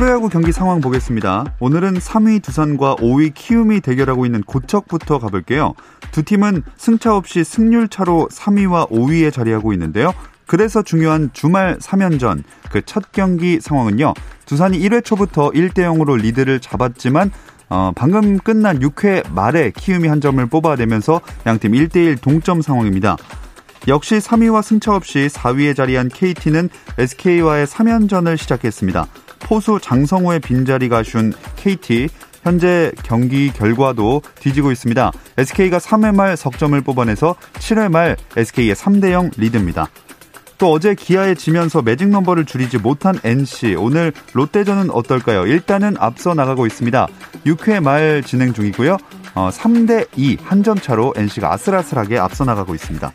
프로야구 경기 상황 보겠습니다. 오늘은 3위 두산과 5위 키움이 대결하고 있는 고척부터 가볼게요. 두 팀은 승차 없이 승률 차로 3위와 5위에 자리하고 있는데요. 그래서 중요한 주말 3연전 그 첫 경기 상황은요. 두산이 1회 초부터 1대 0으로 리드를 잡았지만 어, 방금 끝난 6회 말에 키움이 한 점을 뽑아내면서 양팀 1대1 동점 상황입니다. 역시 3위와 승차 없이 4위에 자리한 KT는 SK와의 3연전을 시작했습니다. 포수 장성호의 빈자리가 아쉬운 KT 현재 경기 결과도 뒤지고 있습니다. SK가 3회 말 석점을 뽑아내서 7회 말 SK의 3대 0 리드입니다. 또 어제 기아에 지면서 매직 넘버를 줄이지 못한 NC 오늘 롯데전은 어떨까요? 일단은 앞서 나가고 있습니다. 6회 말 진행 중이고요. 어, 3대 2 한 점 차로 NC가 아슬아슬하게 앞서 나가고 있습니다.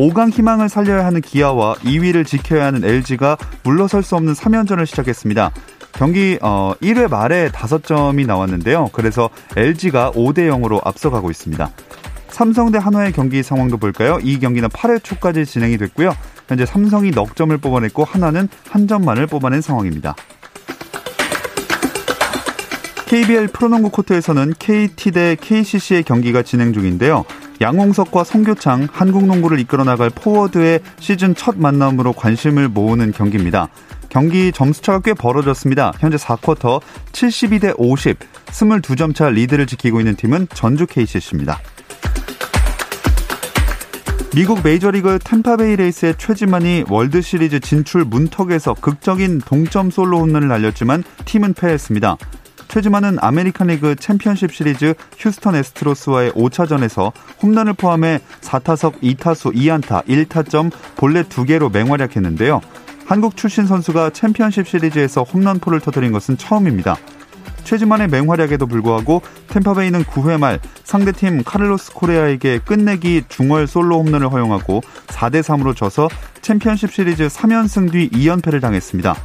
5강 희망을 살려야 하는 기아와 2위를 지켜야 하는 LG가 물러설 수 없는 3연전을 시작했습니다. 경기 어, 1회 말에 5점이 나왔는데요. 그래서 LG가 5대 0으로 앞서가고 있습니다. 삼성 대 한화의 경기 상황도 볼까요? 이 경기는 8회 초까지 진행이 됐고요. 현재 삼성이 넉 점을 뽑아냈고 하나는 한 점만을 뽑아낸 상황입니다. KBL 프로농구 코트에서는 KT 대 KCC의 경기가 진행 중인데요. 양홍석과 송교창, 한국 농구를 이끌어 나갈 포워드의 시즌 첫 만남으로 관심을 모으는 경기입니다. 경기 점수차가 꽤 벌어졌습니다. 현재 4쿼터 72대 50, 22점 차 리드를 지키고 있는 팀은 전주 KCC입니다. 미국 메이저리그 템파베이 레이스의 최지만이 월드시리즈 진출 문턱에서 극적인 동점 솔로 홈런을 날렸지만 팀은 패했습니다. 최지만은 아메리칸 리그 챔피언십 시리즈 휴스턴 에스트로스와의 5차전에서 홈런을 포함해 4타석 2타수 2안타 1타점 볼넷 2개로 맹활약했는데요. 한국 출신 선수가 챔피언십 시리즈에서 홈런포를 터뜨린 것은 처음입니다. 최지만의 맹활약에도 불구하고 템파베이는 9회 말 상대팀 카를로스 코레아에게 끝내기 중월 솔로 홈런을 허용하고 4대 3으로 져서 챔피언십 시리즈 3연승 뒤 2연패를 당했습니다.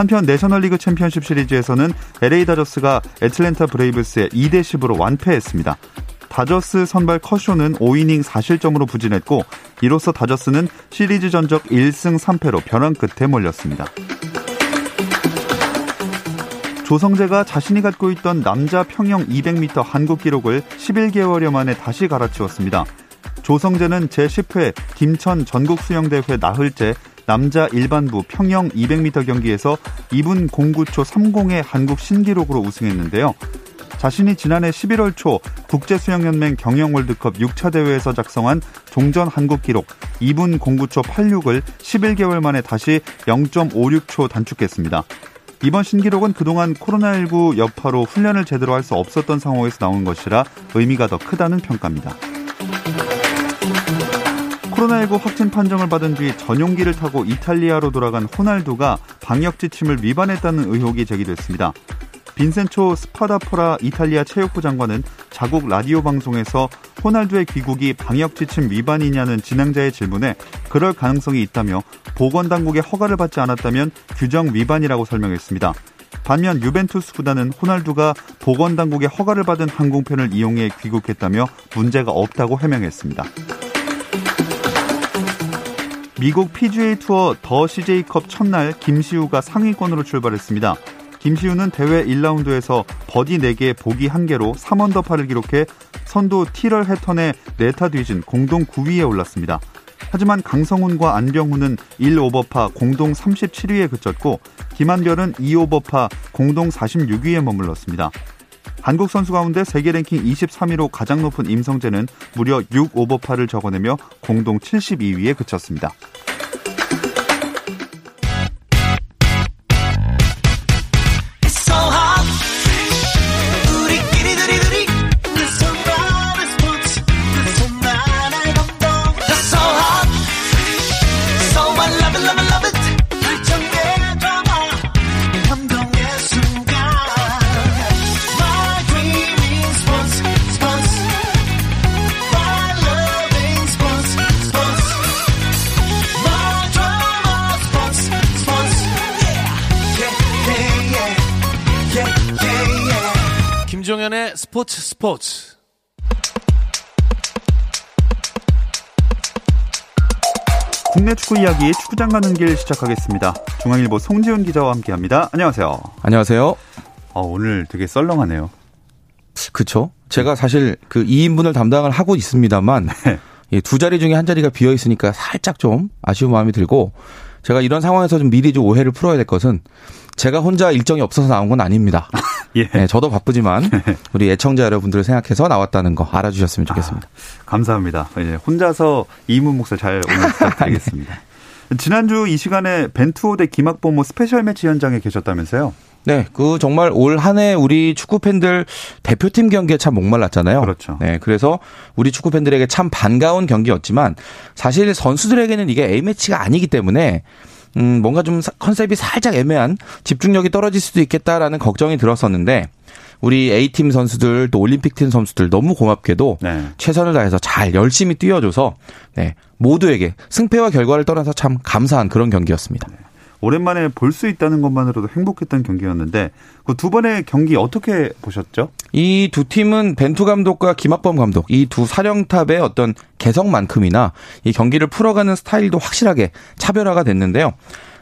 한편 내셔널리그 챔피언십 시리즈에서는 LA 다저스가 애틀랜타 브레이브스에 2대 10으로 완패했습니다. 다저스 선발 커쇼는 5이닝 4실점으로 부진했고 이로써 다저스는 시리즈 전적 1승 3패로 벼랑 끝에 몰렸습니다. 조성재가 자신이 갖고 있던 남자 평영 200m 한국 기록을 11개월여 만에 다시 갈아치웠습니다. 조성재는 제10회 김천 전국수영대회 나흘째 남자 일반부 평영 200m 경기에서 2분 09초 30의 한국 신기록으로 우승했는데요. 자신이 지난해 11월 초 국제수영연맹 경영월드컵 6차 대회에서 작성한 종전 한국 기록 2분 09초 86을 11개월 만에 다시 0.56초 단축했습니다. 이번 신기록은 그동안 코로나19 여파로 훈련을 제대로 할 수 없었던 상황에서 나온 것이라 의미가 더 크다는 평가입니다. 코로나19 확진 판정을 받은 뒤 전용기를 타고 이탈리아로 돌아간 호날두가 방역 지침을 위반했다는 의혹이 제기됐습니다. 빈센초 스파다포라 이탈리아 체육부 장관은 자국 라디오 방송에서 호날두의 귀국이 방역 지침 위반이냐는 진행자의 질문에 그럴 가능성이 있다며 보건 당국의 허가를 받지 않았다면 규정 위반이라고 설명했습니다. 반면 유벤투스 구단은 호날두가 보건 당국의 허가를 받은 항공편을 이용해 귀국했다며 문제가 없다고 해명했습니다. 미국 PGA 투어 더 CJ컵 첫날 김시우가 상위권으로 출발했습니다. 김시우는 대회 1라운드에서 버디 4개, 보기 1개로 3언더파를 기록해 선두 티럴 해턴의 네타 뒤진 공동 9위에 올랐습니다. 하지만 강성훈과 안병훈은 1오버파 공동 37위에 그쳤고 김한별은 2오버파 공동 46위에 머물렀습니다. 한국 선수 가운데 세계 랭킹 23위로 가장 높은 임성재는 무려 6 오버파를 적어내며 공동 72위에 그쳤습니다. 스포츠 스포츠. 국내 축구 이야기 축구장 가는 길 시작하겠습니다. 중앙일보 송지훈 기자와 함께합니다. 안녕하세요. 안녕하세요. 어, 오늘 되게 썰렁하네요. 그쵸. 제가 사실 그 2인분을 담당을 하고 있습니다만 네. 두 자리 중에 한 자리가 비어 있으니까 살짝 좀 아쉬운 마음이 들고 제가 이런 상황에서 좀 미리 좀 오해를 풀어야 될 것은 제가 혼자 일정이 없어서 나온 건 아닙니다. 예. 네, 저도 바쁘지만 우리 애청자 여러분들을 생각해서 나왔다는 거 알아주셨으면 좋겠습니다. 아, 감사합니다. 이제 혼자서 이문 목소리 잘 오늘 부탁드리겠습니다. 네. 지난주 이 시간에 벤투호 대 김학범호 스페셜 매치 현장에 계셨다면서요? 네, 그 정말 올 한 해 우리 축구 팬들 대표팀 경기에 참 목말랐잖아요. 그렇죠. 네, 그래서 우리 축구 팬들에게 참 반가운 경기였지만 사실 선수들에게는 이게 A 매치가 아니기 때문에 음, 뭔가 좀 컨셉이 살짝 애매한 집중력이 떨어질 수도 있겠다라는 걱정이 들었었는데 우리 A팀 선수들 또 올림픽팀 선수들 너무 고맙게도 네. 최선을 다해서 잘 열심히 뛰어줘서 네, 모두에게 승패와 결과를 떠나서 참 감사한 그런 경기였습니다. 네. 오랜만에 볼 수 있다는 것만으로도 행복했던 경기였는데 그 두 번의 경기 어떻게 보셨죠? 이 두 팀은 벤투 감독과 김학범 감독 이 두 사령탑의 어떤 개성만큼이나 이 경기를 풀어가는 스타일도 확실하게 차별화가 됐는데요.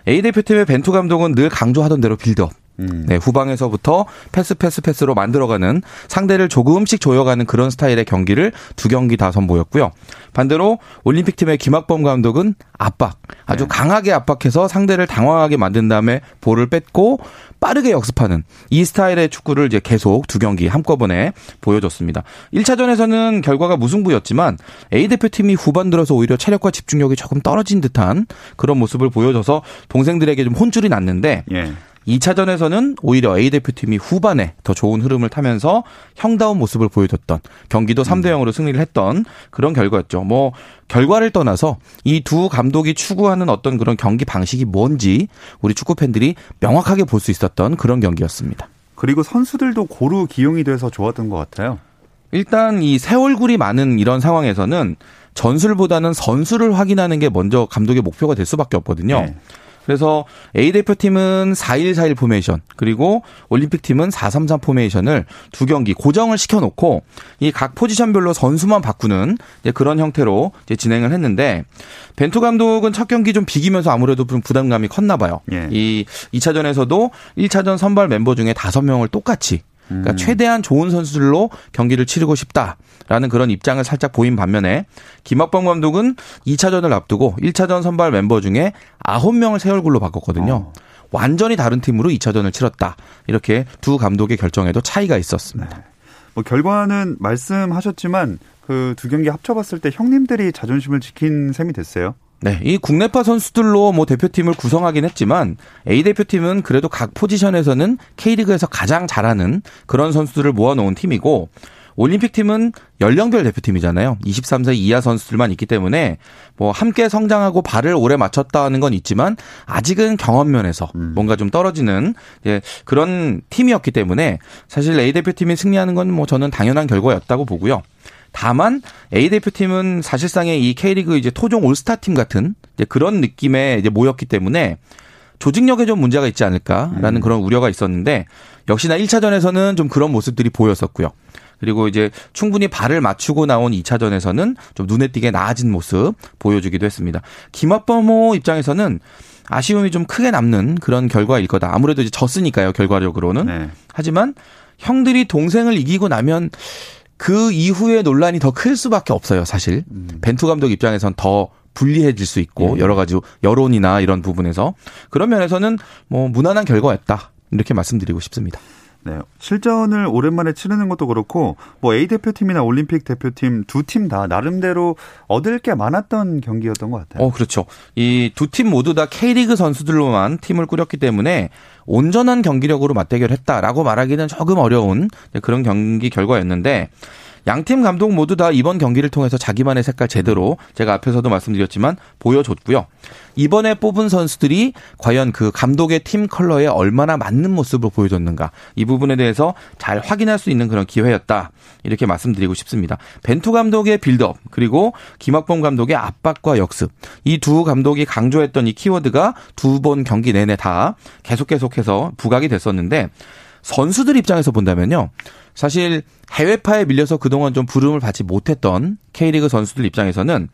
A 대표팀의 벤투 감독은 늘 강조하던 대로 빌드업. 음. 네, 후방에서부터 패스 패스 패스로 만들어가는 상대를 조금씩 조여가는 그런 스타일의 경기를 두 경기 다 선보였고요. 반대로 올림픽 팀의 김학범 감독은 압박, 아주 네. 강하게 압박해서 상대를 당황하게 만든 다음에 볼을 뺏고 빠르게 역습하는 이 스타일의 축구를 이제 계속 두 경기 한꺼번에 보여줬습니다. 1차전에서는 결과가 무승부였지만 A 대표팀이 후반 들어서 오히려 체력과 집중력이 조금 떨어진 듯한 그런 모습을 보여줘서 동생들에게 좀 혼쭐이 났는데 예. 2차전에서는 오히려 A 대표팀이 후반에 더 좋은 흐름을 타면서 형다운 모습을 보여줬던 경기도 3대 0으로 승리를 했던 그런 결과였죠. 뭐 결과를 떠나서 이 두 감독이 추구하는 어떤 그런 경기 방식이 뭔지 우리 축구 팬들이 명확하게 볼 수 있었던 그런 경기였습니다. 그리고 선수들도 고루 기용이 돼서 좋았던 것 같아요. 일단 이 새 얼굴이 많은 이런 상황에서는 전술보다는 선수를 확인하는 게 먼저 감독의 목표가 될 수밖에 없거든요. 네. 그래서 A 대표팀은 4-1-4-1 포메이션 그리고 올림픽팀은 4-3-3 포메이션을 두 경기 고정을 시켜놓고 이 각 포지션별로 선수만 바꾸는 그런 형태로 진행을 했는데 벤투 감독은 첫 경기 좀 비기면서 아무래도 좀 부담감이 컸나 봐요. 예. 이 2차전에서도 1차전 선발 멤버 중에 5명을 똑같이 그러니까 음. 최대한 좋은 선수들로 경기를 치르고 싶다라는 그런 입장을 살짝 보인 반면에 김학범 감독은 2차전을 앞두고 1차전 선발 멤버 중에 9명을 새 얼굴로 바꿨거든요. 어. 완전히 다른 팀으로 2차전을 치렀다. 이렇게 두 감독의 결정에도 차이가 있었습니다. 네. 뭐 결과는 말씀하셨지만 그 두 경기 합쳐봤을 때 형님들이 자존심을 지킨 셈이 됐어요. 네, 이 국내파 선수들로 뭐 대표팀을 구성하긴 했지만 A 대표팀은 그래도 각 포지션에서는 K리그에서 가장 잘하는 그런 선수들을 모아놓은 팀이고 올림픽 팀은 연령별 대표팀이잖아요. 23세 이하 선수들만 있기 때문에 뭐 함께 성장하고 발을 오래 맞췄다는 건 있지만 아직은 경험 면에서 음. 뭔가 좀 떨어지는 예, 그런 팀이었기 때문에 사실 A 대표팀이 승리하는 건 뭐 저는 당연한 결과였다고 보고요. 다만 A 대표팀은 사실상의 이 K리그 이제 토종 올스타 팀 같은 이제 그런 느낌에 이제 모였기 때문에 조직력에 좀 문제가 있지 않을까라는 음. 그런 우려가 있었는데 역시나 1차전에서는 좀 그런 모습들이 보였었고요. 그리고 이제 충분히 발을 맞추고 나온 2차전에서는 좀 눈에 띄게 나아진 모습 보여주기도 했습니다. 김학범호 입장에서는 아쉬움이 좀 크게 남는 그런 결과일 거다. 아무래도 이제 졌으니까요, 결과적으로는. 네. 하지만 형들이 동생을 이기고 나면 그 이후에 논란이 더 클 수밖에 없어요, 사실. 음. 벤투 감독 입장에선 더 불리해질 수 있고 예. 여러 가지 여론이나 이런 부분에서 그런 면에서는 뭐 무난한 결과였다. 이렇게 말씀드리고 싶습니다. 네. 실전을 오랜만에 치르는 것도 그렇고 뭐 A 대표팀이나 올림픽 대표팀 두 팀 다 나름대로 얻을 게 많았던 경기였던 것 같아요. 어, 그렇죠. 이 두 팀 모두 다 K리그 선수들로만 팀을 꾸렸기 때문에 온전한 경기력으로 맞대결했다라고 말하기는 조금 어려운 그런 경기 결과였는데 양팀 감독 모두 다 이번 경기를 통해서 자기만의 색깔 제대로 제가 앞에서도 말씀드렸지만 보여줬고요. 이번에 뽑은 선수들이 과연 그 감독의 팀 컬러에 얼마나 맞는 모습을 보여줬는가 이 부분에 대해서 잘 확인할 수 있는 그런 기회였다 이렇게 말씀드리고 싶습니다. 벤투 감독의 빌드업 그리고 김학범 감독의 압박과 역습 이 두 감독이 강조했던 이 키워드가 두 번 경기 내내 다 계속 계속해서 부각이 됐었는데 선수들 입장에서 본다면요. 사실 해외파에 밀려서 그동안 좀 부름을 받지 못했던 K리그 선수들 입장에서는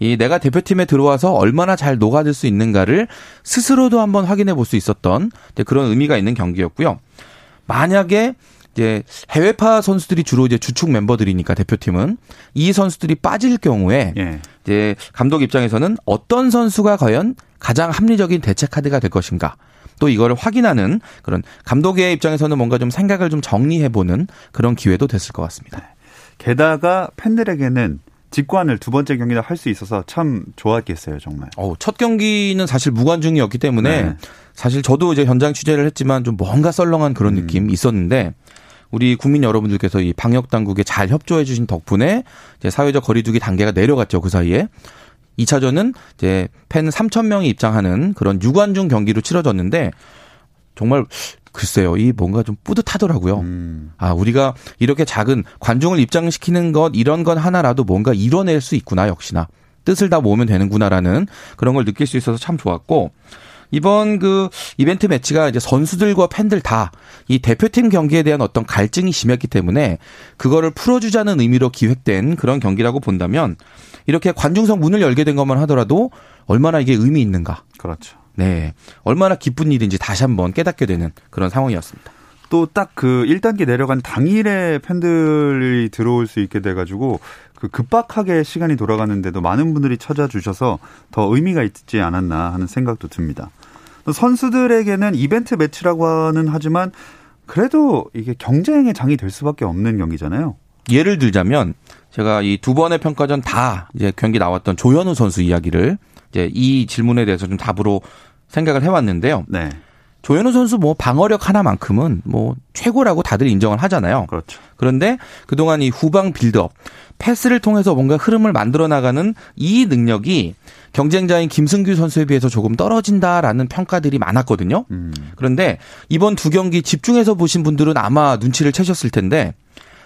이 내가 대표팀에 들어와서 얼마나 잘 녹아들 수 있는가를 스스로도 한번 확인해 볼 수 있었던 그런 의미가 있는 경기였고요. 만약에 이제 해외파 선수들이 주로 이제 주축 멤버들이니까 대표팀은 이 선수들이 빠질 경우에 예. 이제 감독 입장에서는 어떤 선수가 과연 가장 합리적인 대체 카드가 될 것인가 또 이거를 확인하는 그런 감독의 입장에서는 뭔가 좀 생각을 좀 정리해 보는 그런 기회도 됐을 것 같습니다. 네. 게다가 팬들에게는 직관을 두 번째 경기를 할수 있어서 참 좋았겠어요, 정말. 어, 첫 경기는 사실 무관중이었기 때문에 네. 사실 저도 이제 현장 취재를 했지만 좀 뭔가 썰렁한 그런 음. 느낌이 있었는데 우리 국민 여러분들께서 이 방역 당국에 잘 협조해 주신 덕분에 이제 사회적 거리두기 단계가 내려갔죠. 그 사이에. 2차전은 이제 팬 3천 명이 입장하는 그런 유관중 경기로 치러졌는데 정말 글쎄요, 이 뭔가 좀 뿌듯하더라고요. 음. 아, 우리가 이렇게 작은 관중을 입장시키는 것, 이런 건 하나라도 뭔가 이뤄낼 수 있구나, 역시나. 뜻을 다 모으면 되는구나라는 그런 걸 느낄 수 있어서 참 좋았고, 이번 그 이벤트 매치가 이제 선수들과 팬들 다 이 대표팀 경기에 대한 어떤 갈증이 심했기 때문에 그거를 풀어주자는 의미로 기획된 그런 경기라고 본다면 이렇게 관중석 문을 열게 된 것만 하더라도 얼마나 이게 의미 있는가. 그렇죠. 네. 얼마나 기쁜 일인지 다시 한번 깨닫게 되는 그런 상황이었습니다. 또 딱 그 1단계 내려간 당일에 팬들이 들어올 수 있게 돼가지고 그 급박하게 시간이 돌아가는데도 많은 분들이 찾아주셔서 더 의미가 있지 않았나 하는 생각도 듭니다. 선수들에게는 이벤트 매치라고는 하지만 그래도 이게 경쟁의 장이 될 수밖에 없는 경기잖아요. 예를 들자면 제가 이 두 번의 평가전 다 이제 경기 나왔던 조현우 선수 이야기를 이제 이 질문에 대해서 좀 답으로 생각을 해왔는데요. 네. 조현우 선수 뭐 방어력 하나만큼은 뭐 최고라고 다들 인정을 하잖아요. 그렇죠. 그런데 그동안 이 후방 빌드업, 패스를 통해서 뭔가 흐름을 만들어 나가는 이 능력이 경쟁자인 김승규 선수에 비해서 조금 떨어진다라는 평가들이 많았거든요. 음. 그런데 이번 두 경기 집중해서 보신 분들은 아마 눈치를 채셨을 텐데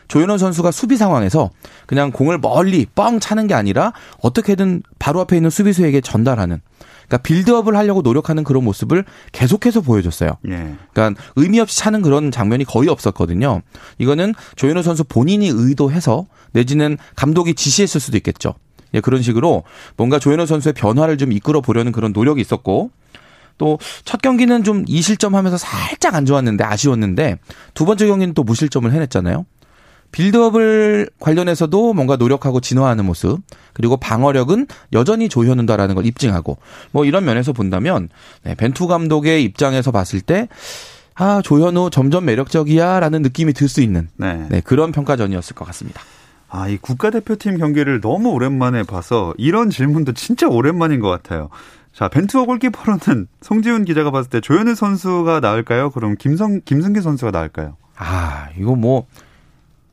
조현원 선수가 수비 상황에서 그냥 공을 멀리 뻥 차는 게 아니라 어떻게든 바로 앞에 있는 수비수에게 전달하는 그러니까 빌드업을 하려고 노력하는 그런 모습을 계속해서 보여줬어요. 예. 그러니까 의미 없이 차는 그런 장면이 거의 없었거든요. 이거는 조현우 선수 본인이 의도해서 내지는 감독이 지시했을 수도 있겠죠. 예, 그런 식으로 뭔가 조현우 선수의 변화를 좀 이끌어 보려는 그런 노력이 있었고 또 첫 경기는 좀 2실점 하면서 살짝 안 좋았는데 아쉬웠는데 두 번째 경기는 또 무실점을 해냈잖아요. 빌드업을 관련해서도 뭔가 노력하고 진화하는 모습 그리고 방어력은 여전히 조현운다라는 걸 입증하고 뭐 이런 면에서 본다면 네, 벤투 감독의 입장에서 봤을 때 아, 조현우 점점 매력적이야라는 느낌이 들 수 있는 네. 네, 그런 평가전이었을 것 같습니다. 아, 이 국가대표팀 경기를 너무 오랜만에 봐서 이런 질문도 진짜 오랜만인 것 같아요. 자, 벤투어 골키퍼로는 송지훈 기자가 봤을 때 조현우 선수가 나을까요? 그럼 김성, 김승기 선수가 나을까요? 아, 이거 뭐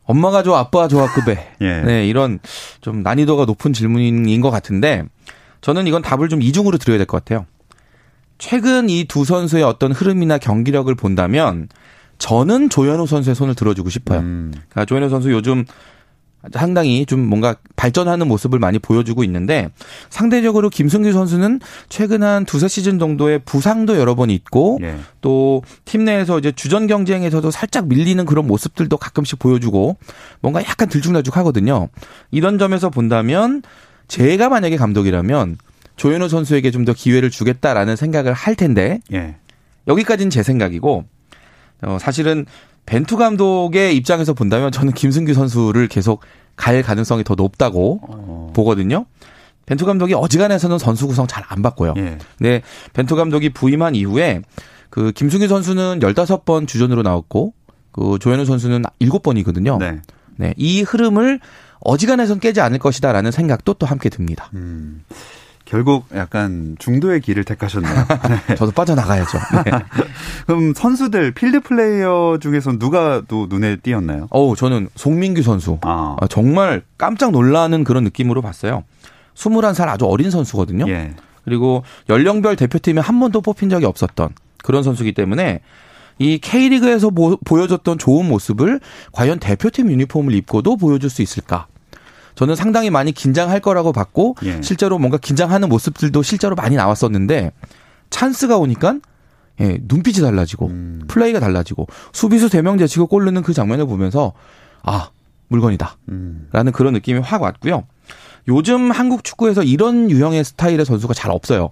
엄마가 좋아, 아빠가 좋아 급의 예. 네, 이런 좀 난이도가 높은 질문인 것 같은데 저는 이건 답을 좀 이중으로 드려야 될 것 같아요. 최근 이 두 선수의 어떤 흐름이나 경기력을 본다면 저는 조현우 선수의 손을 들어주고 싶어요. 음. 그러니까 조현우 선수 요즘 상당히 좀 뭔가 발전하는 모습을 많이 보여주고 있는데 상대적으로 김승규 선수는 최근 한 두세 시즌 정도의 부상도 여러 번 있고 예. 또팀 내에서 이제 주전 경쟁에서도 살짝 밀리는 그런 모습들도 가끔씩 보여주고 뭔가 약간 들쭉날쭉 하거든요. 이런 점에서 본다면 제가 만약에 감독이라면 조현우 선수에게 좀 더 기회를 주겠다라는 생각을 할 텐데 예. 여기까지는 제 생각이고 어, 사실은 벤투 감독의 입장에서 본다면 저는 김승규 선수를 계속 갈 가능성이 더 높다고 어. 보거든요. 벤투 감독이 어지간해서는 선수 구성 잘 안 바꿔요. 예. 근데 벤투 감독이 부임한 이후에 그 김승규 선수는 15번 주전으로 나왔고 그 조현우 선수는 7번이거든요. 네. 네. 이 흐름을 어지간해선 깨지 않을 것이다라는 생각도 또 함께 듭니다. 음. 결국 약간 중도의 길을 택하셨네요. 네. 저도 빠져나가야죠. 네. 그럼 선수들 필드 플레이어 중에서 누가 또 눈에 띄었나요? 어, 저는 송민규 선수. 아. 아. 정말 깜짝 놀라는 그런 느낌으로 봤어요. 21살 아주 어린 선수거든요. 예. 그리고 연령별 대표팀에 한 번도 뽑힌 적이 없었던 그런 선수기 때문에 이 K리그에서 보여줬던 좋은 모습을 과연 대표팀 유니폼을 입고도 보여줄 수 있을까? 저는 상당히 많이 긴장할 거라고 봤고 예. 실제로 뭔가 긴장하는 모습들도 실제로 많이 나왔었는데 찬스가 오니까 예, 눈빛이 달라지고 음. 플레이가 달라지고 수비수 3명 제치고 골 넣는 그 장면을 보면서 아, 물건이다. 음. 라는 그런 느낌이 확 왔고요. 요즘 한국 축구에서 이런 유형의 스타일의 선수가 잘 없어요.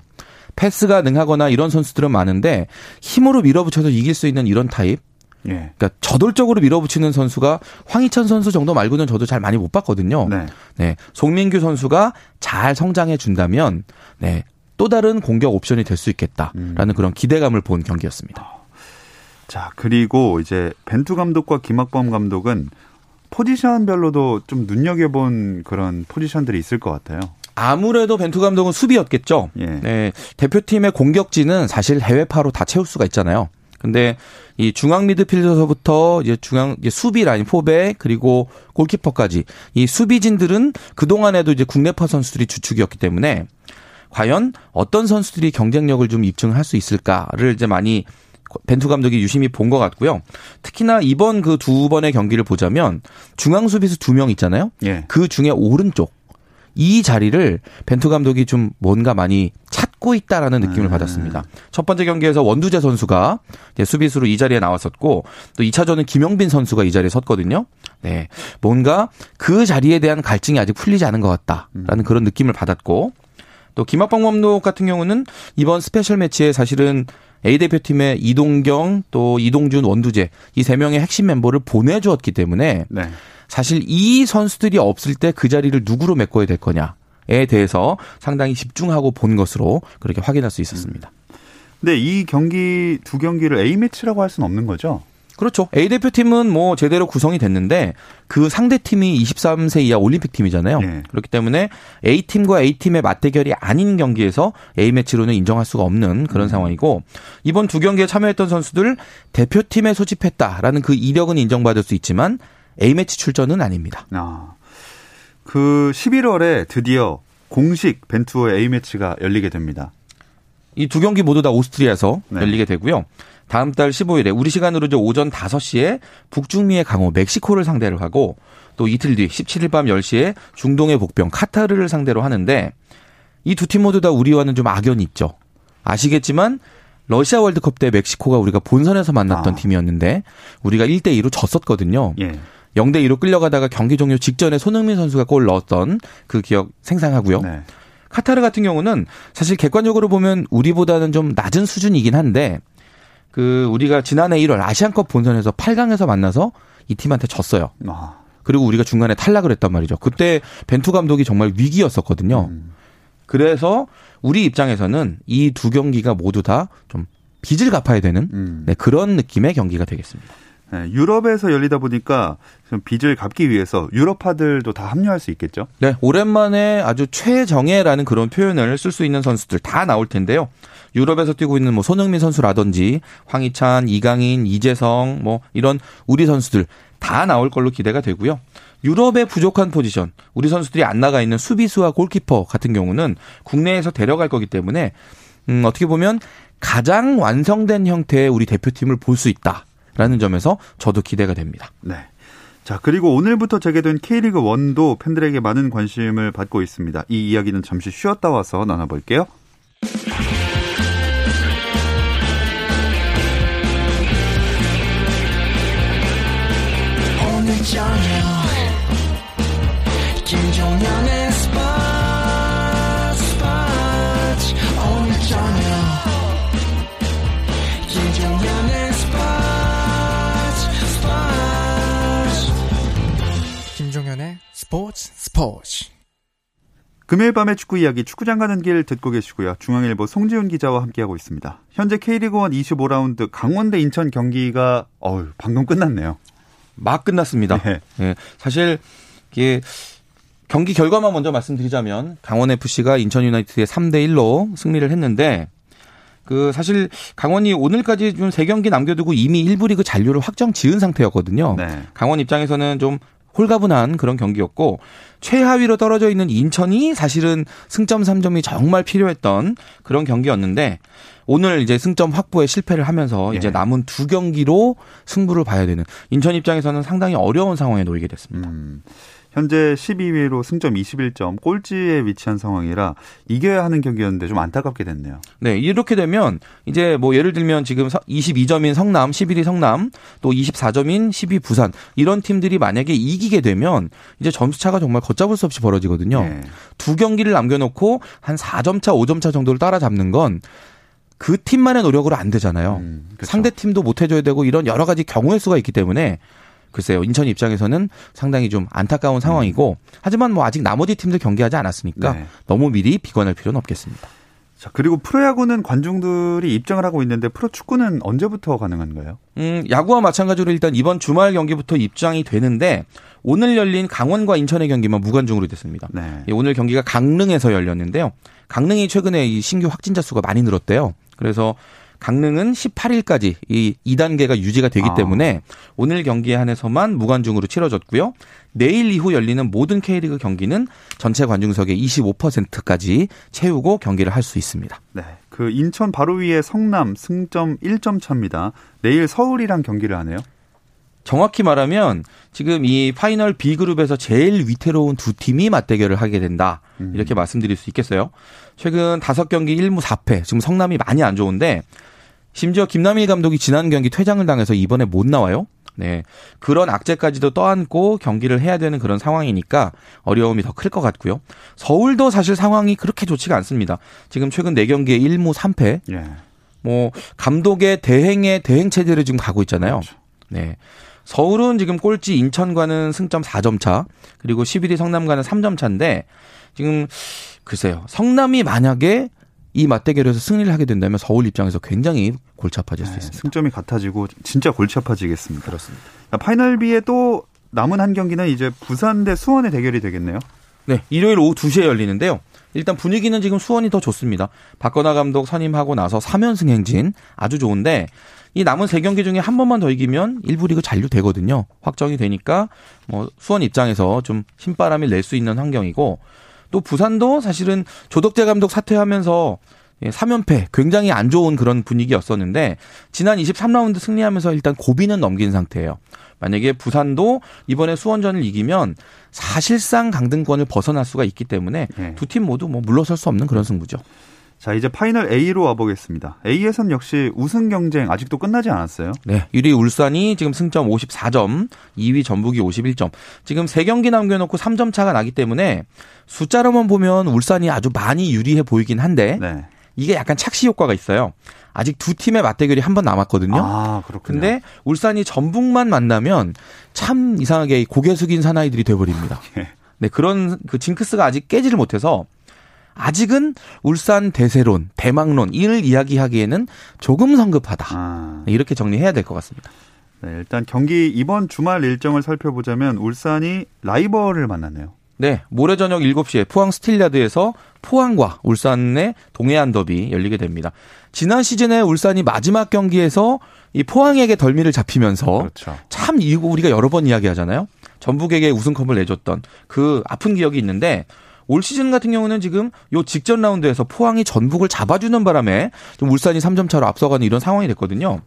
패스가 능하거나 이런 선수들은 많은데 힘으로 밀어붙여서 이길 수 있는 이런 타입. 예. 그러니까 저돌적으로 밀어붙이는 선수가 황희찬 선수 정도 말고는 저도 잘 많이 못 봤거든요. 네. 네. 송민규 선수가 잘 성장해 준다면 네. 또 다른 공격 옵션이 될 수 있겠다라는 음. 그런 기대감을 본 경기였습니다. 자, 그리고 이제 벤투 감독과 김학범 감독은 포지션별로도 좀 눈여겨본 그런 포지션들이 있을 것 같아요. 아무래도 벤투 감독은 수비였겠죠. 예. 네, 대표팀의 공격진은 사실 해외파로 다 채울 수가 있잖아요. 근데 이 중앙 미드필더서부터 이제 중앙 이제 수비 라인 포백 그리고 골키퍼까지 이 수비진들은 그 동안에도 이제 국내파 선수들이 주축이었기 때문에 과연 어떤 선수들이 경쟁력을 좀 입증할 수 있을까를 이제 많이 벤투 감독이 유심히 본 것 같고요. 특히나 이번 그 두 번의 경기를 보자면 중앙 수비수 두 명 있잖아요. 예. 그 중에 오른쪽 이 자리를 벤투 감독이 좀 뭔가 많이 찾고 있다라는 느낌을 음. 받았습니다. 첫 번째 경기에서 원두재 선수가 수비수로 이 자리에 나왔었고 또 2차전은 김영빈 선수가 이 자리에 섰거든요. 네. 뭔가 그 자리에 대한 갈증이 아직 풀리지 않은 것 같다라는 음. 그런 느낌을 받았고 또 김학범 감독 같은 경우는 이번 스페셜 매치에 사실은 A 대표팀의 이동경 또 이동준 원두재 이 세 명의 핵심 멤버를 보내주었기 때문에 네. 사실 이 선수들이 없을 때 그 자리를 누구로 메꿔야 될 거냐 에 대해서 상당히 집중하고 본 것으로 그렇게 확인할 수 있었습니다. 근데 이 경기 두 경기를 A 매치라고 할 수는 없는 거죠? 그렇죠. A 대표팀은 뭐 제대로 구성이 됐는데 그 상대 팀이 23세 이하 올림픽 팀이잖아요. 네. 그렇기 때문에 A 팀과 A 팀의 맞대결이 아닌 경기에서 A 매치로는 인정할 수가 없는 그런 음. 상황이고 이번 두 경기에 참여했던 선수들 대표팀에 소집했다라는 그 이력은 인정받을 수 있지만 A 매치 출전은 아닙니다. 아. 그 11월에 드디어 공식 벤투어 A 매치가 열리게 됩니다. 이 두 경기 모두 다 오스트리아에서 네. 열리게 되고요. 다음 달 15일에 우리 시간으로 이제 오전 5시에 북중미의 강호 멕시코를 상대로 하고 또 이틀 뒤 17일 밤 10시에 중동의 복병 카타르를 상대로 하는데 이 두 팀 모두 다 우리와는 좀 악연이 있죠. 아시겠지만 러시아 월드컵 때 멕시코가 우리가 본선에서 만났던 아. 팀이었는데 우리가 1대 2로 졌었거든요. 예. 0대 2로 끌려가다가 경기 종료 직전에 손흥민 선수가 골 넣었던 그 기억 생생하고요. 네. 카타르 같은 경우는 사실 객관적으로 보면 우리보다는 좀 낮은 수준이긴 한데 그 우리가 지난해 1월 아시안컵 본선에서 8강에서 만나서 이 팀한테 졌어요. 아. 그리고 우리가 중간에 탈락을 했단 말이죠. 그때 벤투 감독이 정말 위기였었거든요. 음. 그래서 우리 입장에서는 이 두 경기가 모두 다 좀 빚을 갚아야 되는 음. 네, 그런 느낌의 경기가 되겠습니다. 네, 유럽에서 열리다 보니까 좀 빚을 갚기 위해서 유럽파들도 다 합류할 수 있겠죠? 네, 오랜만에 아주 최정예라는 그런 표현을 쓸 수 있는 선수들 다 나올 텐데요. 유럽에서 뛰고 있는 뭐 손흥민 선수라든지 황희찬, 이강인, 이재성 뭐 이런 우리 선수들 다 나올 걸로 기대가 되고요. 유럽의 부족한 포지션, 우리 선수들이 안 나가 있는 수비수와 골키퍼 같은 경우는 국내에서 데려갈 거기 때문에 음, 어떻게 보면 가장 완성된 형태의 우리 대표팀을 볼 수 있다 라는 점에서 저도 기대가 됩니다. 네. 자, 그리고 오늘부터 재개된 K리그 1도 팬들에게 많은 관심을 받고 있습니다. 이 이야기는 잠시 쉬었다 와서 나눠볼게요. 스포츠 스포츠 금요일 밤의 축구 이야기 축구장 가는 길 듣고 계시고요. 중앙일보 송지훈 기자와 함께하고 있습니다. 현재 K리그 1 25라운드 강원대 인천 경기가 어우 방금 끝났네요. 막 끝났습니다. 네. 네. 사실 이게 경기 결과만 먼저 말씀드리자면 강원 FC가 인천 유나이티드에 3대 1로 승리를 했는데 그 사실 강원이 오늘까지 좀 세 경기 남겨두고 이미 1부 리그 잔류를 확정 지은 상태였거든요. 네. 강원 입장에서는 좀 홀가분한 그런 경기였고 최하위로 떨어져 있는 인천이 사실은 승점 3점이 정말 필요했던 그런 경기였는데 오늘 이제 승점 확보에 실패를 하면서 예. 이제 남은 두 경기로 승부를 봐야 되는 인천 입장에서는 상당히 어려운 상황에 놓이게 됐습니다. 음. 현재 12위로 승점 21점, 꼴찌에 위치한 상황이라 이겨야 하는 경기였는데 좀 안타깝게 됐네요. 네, 이렇게 되면 이제 뭐 예를 들면 지금 22점인 성남, 11위 성남, 또 24점인 12위 부산 이런 팀들이 만약에 이기게 되면 이제 점수 차가 정말 걷잡을 수 없이 벌어지거든요. 네. 두 경기를 남겨놓고 한 4점 차, 5점 차 정도를 따라잡는 건그 팀만의 노력으로 안 되잖아요. 음, 그렇죠. 상대 팀도 못 해줘야 되고 이런 여러 가지 경우의 수가 있기 때문에 글쎄요. 인천 입장에서는 상당히 좀 안타까운 상황이고 하지만 뭐 아직 나머지 팀들 경기하지 않았으니까 네. 너무 미리 비관할 필요는 없겠습니다. 자, 그리고 프로야구는 관중들이 입장을 하고 있는데 프로축구는 언제부터 가능한가요? 음, 야구와 마찬가지로 일단 이번 주말 경기부터 입장이 되는데 오늘 열린 강원과 인천의 경기만 무관중으로 됐습니다. 네. 예, 오늘 경기가 강릉에서 열렸는데요. 강릉이 최근에 이 신규 확진자 수가 많이 늘었대요. 그래서 강릉은 18일까지 이 2단계가 유지가 되기 아. 때문에 오늘 경기에 한해서만 무관중으로 치러졌고요. 내일 이후 열리는 모든 K리그 경기는 전체 관중석의 25%까지 채우고 경기를 할 수 있습니다. 네. 그 인천 바로 위에 성남 승점 1점 차입니다. 내일 서울이랑 경기를 하네요. 정확히 말하면 지금 이 파이널 B그룹에서 제일 위태로운 두 팀이 맞대결을 하게 된다. 음. 이렇게 말씀드릴 수 있겠어요. 최근 다섯 경기 1무 4패. 지금 성남이 많이 안 좋은데 심지어 김남일 감독이 지난 경기 퇴장을 당해서 이번에 못 나와요. 네. 그런 악재까지도 떠안고 경기를 해야 되는 그런 상황이니까 어려움이 더 클 것 같고요. 서울도 사실 상황이 그렇게 좋지가 않습니다. 지금 최근 4경기에 1무 3패. 예. 뭐 감독의 대행의 대행 체제를 지금 가고 있잖아요. 그렇죠. 네. 서울은 지금 꼴찌 인천과는 승점 4점 차, 그리고 11위 성남과는 3점 차인데 지금 글쎄요. 성남이 만약에 이 맞대결에서 승리를 하게 된다면 서울 입장에서 굉장히 골치 아파질 수 네, 있습니다. 승점이 같아지고 진짜 골치 아파지겠습니다. 그렇습니다. 파이널 B에 또 남은 한 경기는 이제 부산 대 수원의 대결이 되겠네요. 네, 일요일 오후 2시에 열리는데요. 일단 분위기는 지금 수원이 더 좋습니다. 박건하 감독 선임하고 나서 3연승 행진 아주 좋은데 이 남은 세 경기 중에 한 번만 더 이기면 일부 리그 잔류 되거든요. 확정이 되니까 뭐 수원 입장에서 좀 신바람을 낼수 있는 환경이고 또 부산도 사실은 조덕재 감독 사퇴하면서 3연패 예, 굉장히 안 좋은 그런 분위기였었는데 지난 23라운드 승리하면서 일단 고비는 넘긴 상태예요. 만약에 부산도 이번에 수원전을 이기면 사실상 강등권을 벗어날 수가 있기 때문에 네. 두팀 모두 뭐 물러설 수 없는 그런 승부죠. 자, 이제 파이널 A로 와보겠습니다. A에선 역시 우승 경쟁 아직도 끝나지 않았어요. 네. 1위 울산이 지금 승점 54점, 2위 전북이 51점. 지금 3경기 남겨놓고 3점 차가 나기 때문에 숫자로만 보면 울산이 아주 많이 유리해 보이긴 한데 네. 이게 약간 착시 효과가 있어요. 아직 두 팀의 맞대결이 한 번 남았거든요. 아, 그렇군요. 근데 울산이 전북만 만나면 참 이상하게 고개 숙인 사나이들이 돼버립니다. 예. 네, 그런 그 징크스가 아직 깨지를 못해서 아직은 울산 대세론, 대망론 이를 이야기하기에는 조금 성급하다. 아. 이렇게 정리해야 될 것 같습니다. 네, 일단 경기 이번 주말 일정을 살펴보자면 울산이 라이벌을 만났네요. 네, 모레 저녁 7시에 포항 스틸야드에서 포항과 울산의 동해안 더비 열리게 됩니다. 지난 시즌에 울산이 마지막 경기에서 이 포항에게 덜미를 잡히면서 그렇죠. 참 이거 우리가 여러 번 이야기하잖아요. 전북에게 우승컵을 내줬던 그 아픈 기억이 있는데 올 시즌 같은 경우는 지금 요 직전 라운드에서 포항이 전북을 잡아주는 바람에 좀 울산이 3점 차로 앞서가는 이런 상황이 됐거든요.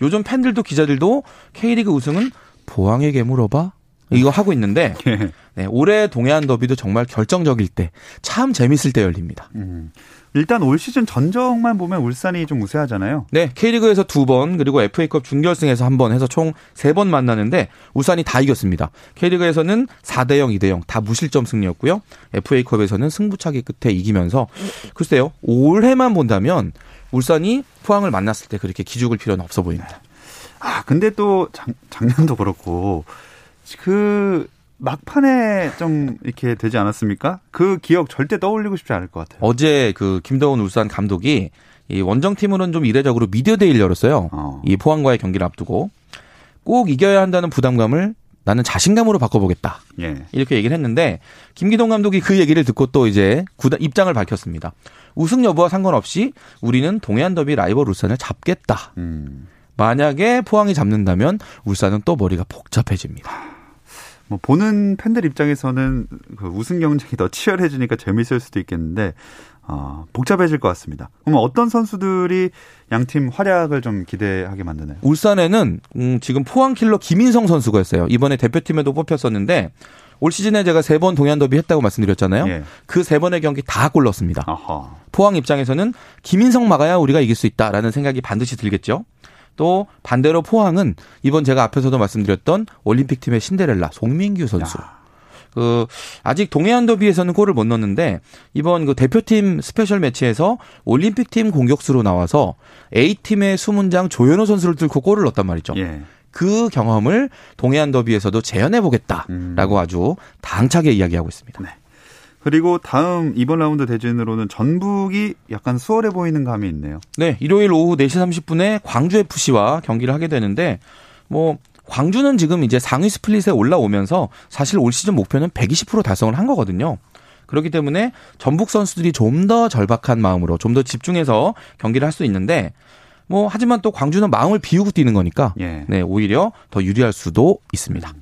요즘 팬들도 기자들도 K리그 우승은 포항에게 물어봐 이거 하고 있는데 예. 네, 올해 동해안 더비도 정말 결정적일 때 참 재밌을 때 열립니다. 음. 일단 올 시즌 전적만 보면 울산이 좀 우세하잖아요. 네, K리그에서 두 번, 그리고 FA컵 준결승에서 한 번 해서 총 세 번 만나는데 울산이 다 이겼습니다. K리그에서는 4대 0, 2대 0 다 무실점 승리였고요. FA컵에서는 승부차기 끝에 이기면서 글쎄요. 올해만 본다면 울산이 포항을 만났을 때 그렇게 기죽을 필요는 없어 보입니다. 아, 근데 또 작, 작년도 그렇고 그 막판에 좀 이렇게 되지 않았습니까? 그 기억 절대 떠올리고 싶지 않을 것 같아요. 어제 그 김도훈 울산 감독이 이 원정팀으로는 좀 이례적으로 미디어데이를 열었어요. 어. 이 포항과의 경기를 앞두고 꼭 이겨야 한다는 부담감을 나는 자신감으로 바꿔보겠다. 예. 이렇게 얘기를 했는데 김기동 감독이 그 얘기를 듣고 또 이제 구단 입장을 밝혔습니다. 우승 여부와 상관없이 우리는 동해안 더비 라이벌 울산을 잡겠다. 음. 만약에 포항이 잡는다면 울산은 또 머리가 복잡해집니다. 뭐 보는 팬들 입장에서는 그 우승 경쟁이 더 치열해지니까 재밌을 수도 있겠는데 어, 복잡해질 것 같습니다. 그러면 어떤 선수들이 양팀 활약을 좀 기대하게 만드나요? 울산에는 음, 지금 포항 킬러 김인성 선수가 있어요. 이번에 대표팀에도 뽑혔었는데 올 시즌에 제가 세 번 동해안 더비 했다고 말씀드렸잖아요. 예. 그세 번의 경기 다 골 넣었습니다. 아하. 포항 입장에서는 김인성 막아야 우리가 이길 수 있다라는 생각이 반드시 들겠죠. 또 반대로 포항은 이번 제가 앞에서도 말씀드렸던 올림픽 팀의 신데렐라 송민규 선수. 야. 그 아직 동해안 더비에서는 골을 못 넣었는데 이번 그 대표팀 스페셜 매치에서 올림픽 팀 공격수로 나와서 A 팀의 수문장 조현우 선수를 뚫고 골을 넣었단 말이죠. 예. 그 경험을 동해안 더비에서도 재현해 보겠다라고 음. 아주 당차게 이야기하고 있습니다. 네. 그리고 다음 이번 라운드 대진으로는 전북이 약간 수월해 보이는 감이 있네요. 네, 일요일 오후 4시 30분에 광주 FC와 경기를 하게 되는데 뭐 광주는 지금 이제 상위 스플릿에 올라오면서 사실 올 시즌 목표는 120% 달성을 한 거거든요. 그렇기 때문에 전북 선수들이 좀 더 절박한 마음으로 좀 더 집중해서 경기를 할 수 있는데 뭐 하지만 또 광주는 마음을 비우고 뛰는 거니까 예. 네 오히려 더 유리할 수도 있습니다.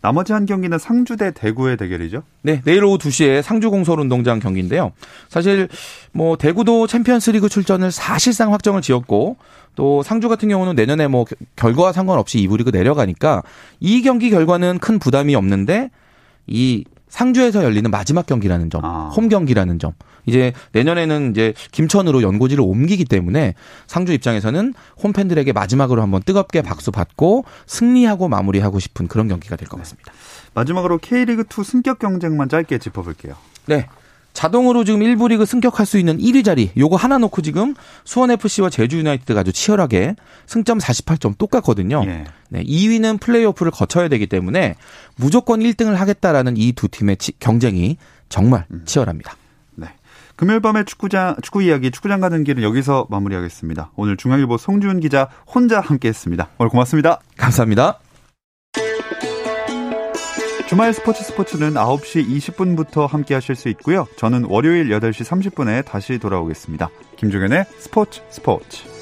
나머지 한 경기는 상주 대 대구의 대결이죠? 네, 내일 오후 2시에 상주 공설운동장 경기인데요. 사실 뭐 대구도 챔피언스리그 출전을 사실상 확정을 지었고 또 상주 같은 경우는 내년에 뭐 결과와 상관없이 2부 리그 내려가니까 이 경기 결과는 큰 부담이 없는데 이 상주에서 열리는 마지막 경기라는 점, 아. 홈 경기라는 점. 이제 내년에는 이제 김천으로 연고지를 옮기기 때문에 상주 입장에서는 홈팬들에게 마지막으로 한번 뜨겁게 박수 받고 승리하고 마무리하고 싶은 그런 경기가 될 것 같습니다. 마지막으로 K리그 2 승격 경쟁만 짧게 짚어볼게요. 네. 자동으로 지금 1부 리그 승격할 수 있는 1위 자리 요거 하나 놓고 지금 수원 FC와 제주 유나이티드가 아주 치열하게 승점 48점 똑같거든요. 예. 네, 2위는 플레이오프를 거쳐야 되기 때문에 무조건 1등을 하겠다라는 이 두 팀의 치, 경쟁이 정말 음. 치열합니다. 네. 금요일 밤의 축구장 축구 이야기 축구장 가는 길은 여기서 마무리하겠습니다. 오늘 중앙일보 송주은 기자 혼자 함께했습니다. 오늘 고맙습니다. 감사합니다. 주말 스포츠 스포츠는 9시 20분부터 함께 하실 수 있고요. 저는 월요일 8시 30분에 다시 돌아오겠습니다. 김종현의 스포츠 스포츠.